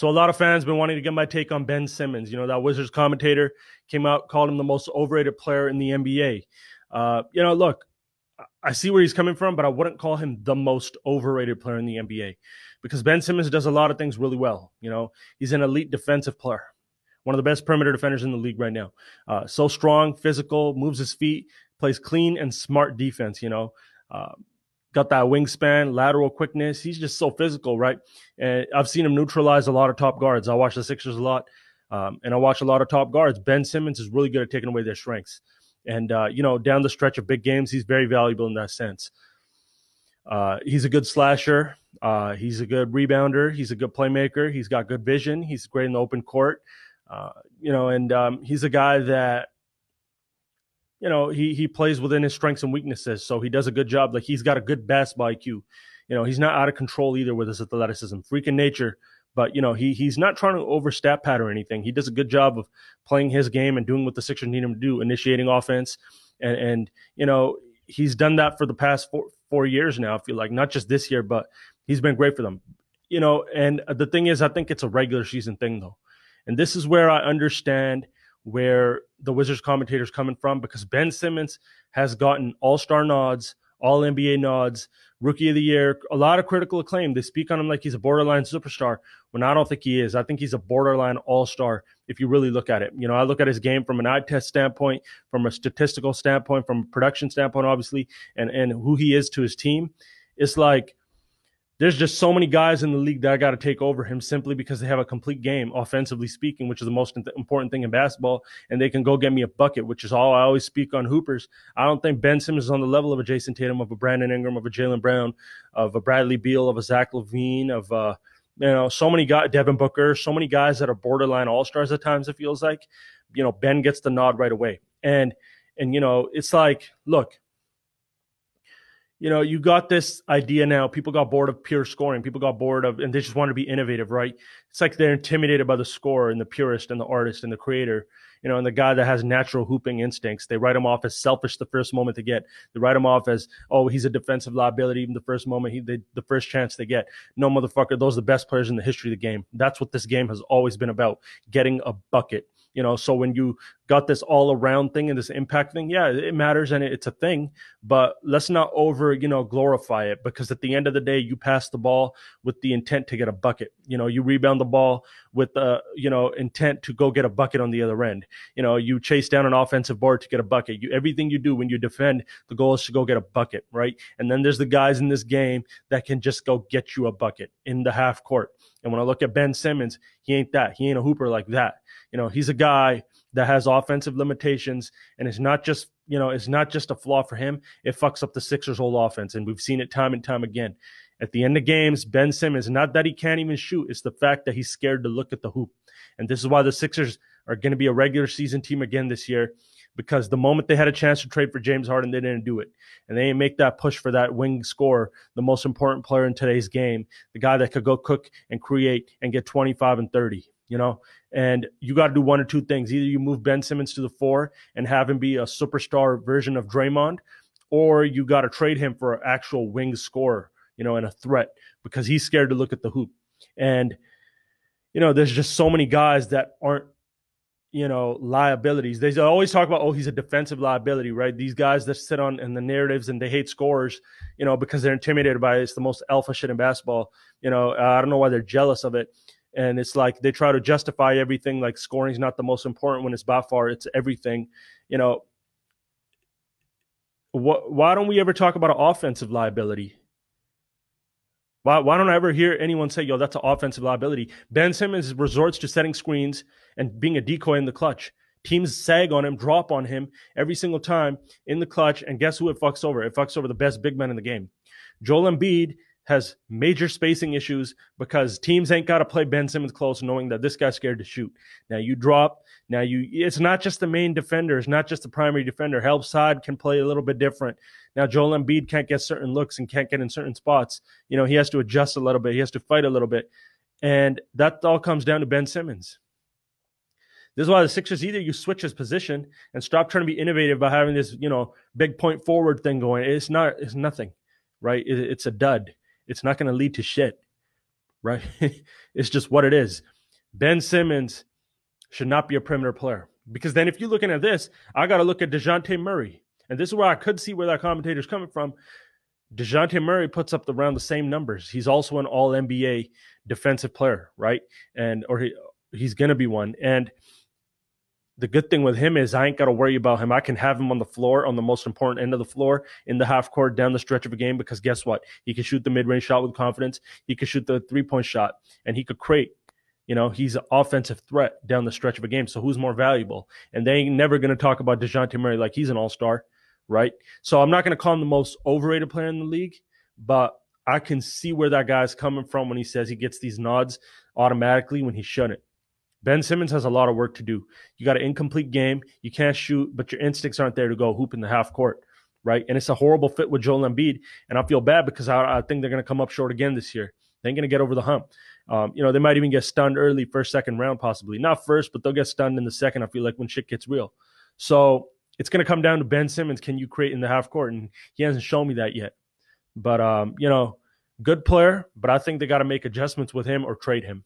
So a lot of fans been wanting to get my take on Ben Simmons. You know that Wizards commentator came out called him the most overrated player in the NBA. Uh, you know, look, I see where he's coming from, but I wouldn't call him the most overrated player in the NBA because Ben Simmons does a lot of things really well. You know, he's an elite defensive player, one of the best perimeter defenders in the league right now. Uh, so strong, physical, moves his feet, plays clean and smart defense. You know, uh, got that wingspan, lateral quickness. He's just so physical, right? And I've seen him neutralize a lot of top guards. I watch the Sixers a lot, um, and I watch a lot of top guards. Ben Simmons is really good at taking away their strengths. And, uh, you know, down the stretch of big games, he's very valuable in that sense. Uh, he's a good slasher. Uh, he's a good rebounder. He's a good playmaker. He's got good vision. He's great in the open court. Uh, you know, and um, he's a guy that you know, he he plays within his strengths and weaknesses, so he does a good job. Like he's got a good basketball IQ. You know, he's not out of control either with his athleticism, freak in nature. But you know, he he's not trying to overstep pat or anything. He does a good job of playing his game and doing what the Sixers need him to do, initiating offense, and and you know he's done that for the past four four years now. I feel like not just this year, but he's been great for them. You know, and the thing is, I think it's a regular season thing though, and this is where I understand where the Wizards commentators coming from because Ben Simmons has gotten all star nods, all NBA nods, rookie of the year, a lot of critical acclaim. They speak on him like he's a borderline superstar when I don't think he is. I think he's a borderline all star if you really look at it. You know, I look at his game from an eye test standpoint, from a statistical standpoint, from a production standpoint, obviously, and, and who he is to his team. It's like there's just so many guys in the league that I got to take over him simply because they have a complete game, offensively speaking, which is the most important thing in basketball. And they can go get me a bucket, which is all I always speak on Hoopers. I don't think Ben Simmons is on the level of a Jayson Tatum, of a Brandon Ingram, of a Jaylen Brown, of a Bradley Beal, of a Zach LaVine, of uh, you know, so many guys, Devin Booker, so many guys that are borderline all stars at times. It feels like, you know, Ben gets the nod right away, and and you know, it's like, look, you know, you got this idea now. People got bored of pure scoring. People got bored of, and they just want to be innovative, right? It's like they're intimidated by the score and the purist and the artist and the creator, you know, and the guy that has natural hooping instincts. They write him off as selfish the first moment they get. They write him off as, oh, he's a defensive liability even the first moment he, they, the first chance they get. No, motherfucker, those are the best players in the history of the game. That's what this game has always been about: getting a bucket. You know, so when you got this all around thing and this impact thing, yeah, it matters and it's a thing, but let's not over, you know, glorify it because at the end of the day, you pass the ball with the intent to get a bucket. You know, you rebound the ball with the, you know, intent to go get a bucket on the other end. You know, you chase down an offensive board to get a bucket. You, everything you do when you defend, the goal is to go get a bucket, right? And then there's the guys in this game that can just go get you a bucket in the half court. And when I look at Ben Simmons, he ain't that. He ain't a hooper like that. You know, he's a guy that has offensive limitations and it's not just, you know, it's not just a flaw for him. It fucks up the Sixers' whole offense. And we've seen it time and time again. At the end of games, Ben Simmons, not that he can't even shoot, it's the fact that he's scared to look at the hoop. And this is why the Sixers are going to be a regular season team again this year because the moment they had a chance to trade for James Harden, they didn't do it. And they didn't make that push for that wing scorer, the most important player in today's game, the guy that could go cook and create and get 25 and 30, you know? And you got to do one or two things. Either you move Ben Simmons to the four and have him be a superstar version of Draymond, or you got to trade him for an actual wing scorer, you know, and a threat because he's scared to look at the hoop. And, you know, there's just so many guys that aren't you know, liabilities. They always talk about, oh, he's a defensive liability, right? These guys that sit on in the narratives and they hate scorers, you know, because they're intimidated by it. It's the most alpha shit in basketball. You know, I don't know why they're jealous of it. And it's like they try to justify everything like scoring is not the most important when it's by far it's everything. You know, why don't we ever talk about an offensive liability? Why, why don't I ever hear anyone say, yo, that's an offensive liability? Ben Simmons resorts to setting screens and being a decoy in the clutch. Teams sag on him, drop on him every single time in the clutch. And guess who it fucks over? It fucks over the best big man in the game. Joel Embiid has major spacing issues because teams ain't got to play Ben Simmons close, knowing that this guy's scared to shoot. Now you drop. Now you, it's not just the main defender. It's not just the primary defender. Help side can play a little bit different. Now Joel Embiid can't get certain looks and can't get in certain spots. You know he has to adjust a little bit. He has to fight a little bit, and that all comes down to Ben Simmons. This is why the Sixers either you switch his position and stop trying to be innovative by having this, you know, big point forward thing going. It's not, it's nothing, right? It's a dud. It's not going to lead to shit. right? it's just what it is. Ben Simmons should not be a perimeter player. Because then if you're looking at this, I got to look at DeJounte Murray. And this is where I could see where that commentator is coming from. DeJounte Murray puts up around the same numbers. He's also an all NBA defensive player, right? And or he he's gonna be one. And the good thing with him is I ain't got to worry about him. I can have him on the floor on the most important end of the floor in the half court down the stretch of a game because guess what? He can shoot the mid range shot with confidence. He can shoot the three point shot and he could create. You know, he's an offensive threat down the stretch of a game. So who's more valuable? And they ain't never going to talk about DeJounte Murray like he's an all star, right? So I'm not going to call him the most overrated player in the league, but I can see where that guy's coming from when he says he gets these nods automatically when he shouldn't. Ben Simmons has a lot of work to do. You got an incomplete game. You can't shoot, but your instincts aren't there to go hoop in the half court, right? And it's a horrible fit with Joel Embiid. And I feel bad because I, I think they're going to come up short again this year. They ain't going to get over the hump. Um, you know, they might even get stunned early, first, second round, possibly. Not first, but they'll get stunned in the second. I feel like when shit gets real. So it's going to come down to Ben Simmons. Can you create in the half court? And he hasn't shown me that yet. But, um, you know, good player, but I think they got to make adjustments with him or trade him.